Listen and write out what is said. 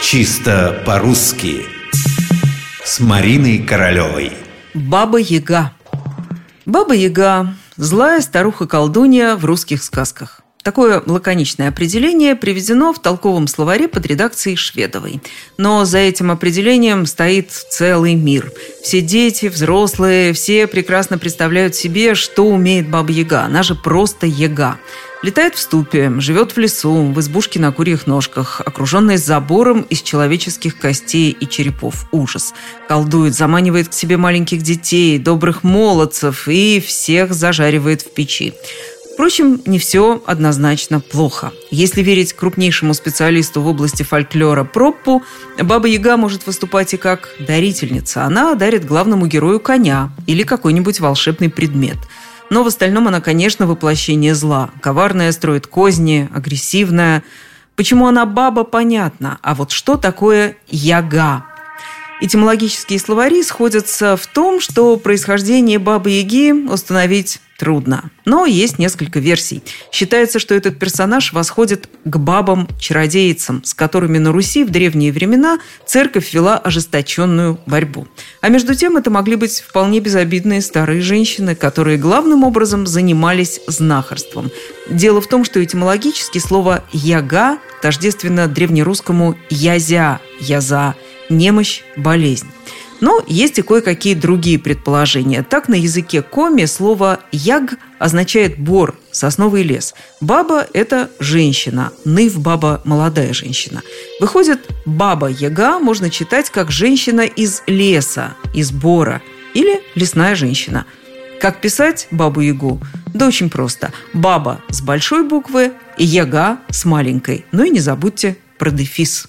Чисто по-русски. С Мариной Королевой. Баба-яга Баба-яга – злая старуха-колдунья в русских сказках. Такое лаконичное определение приведено в толковом словаре под редакцией Шведовой. Но за этим определением стоит целый мир. Все дети, взрослые, все прекрасно представляют себе, что умеет Баба-Яга. Она же просто Яга. Летает в ступе, живет в лесу, в избушке на курьих ножках, окруженной забором из человеческих костей и черепов. Ужас. Колдует, заманивает к себе маленьких детей, добрых молодцев и всех зажаривает в печи. Впрочем, не все однозначно плохо. Если верить крупнейшему специалисту в области фольклора Проппу, Баба Яга может выступать и как дарительница. Она дарит главному герою коня или какой-нибудь волшебный предмет – но в остальном она, конечно, воплощение зла. Коварная, строит козни, агрессивная. Почему она баба, понятно. А вот что такое яга? Этимологические словари сходятся в том, что происхождение Бабы-Яги установить трудно. Но есть несколько версий. Считается, что этот персонаж восходит к бабам-чародейцам, с которыми на Руси в древние времена церковь вела ожесточенную борьбу. А между тем это могли быть вполне безобидные старые женщины, которые главным образом занимались знахарством. Дело в том, что этимологически слово «яга» тождественно древнерусскому «язя», «яза», немощь, болезнь. Но есть и кое-какие другие предположения. Так, на языке коми слово «яг» означает «бор», сосновый лес. Баба – это женщина, ныв – баба – молодая женщина. Выходит, баба-яга можно читать как женщина из леса, из бора, или лесная женщина. Как писать бабу-ягу? Да очень просто. Баба с большой буквы и яга с маленькой. Ну и не забудьте про дефис.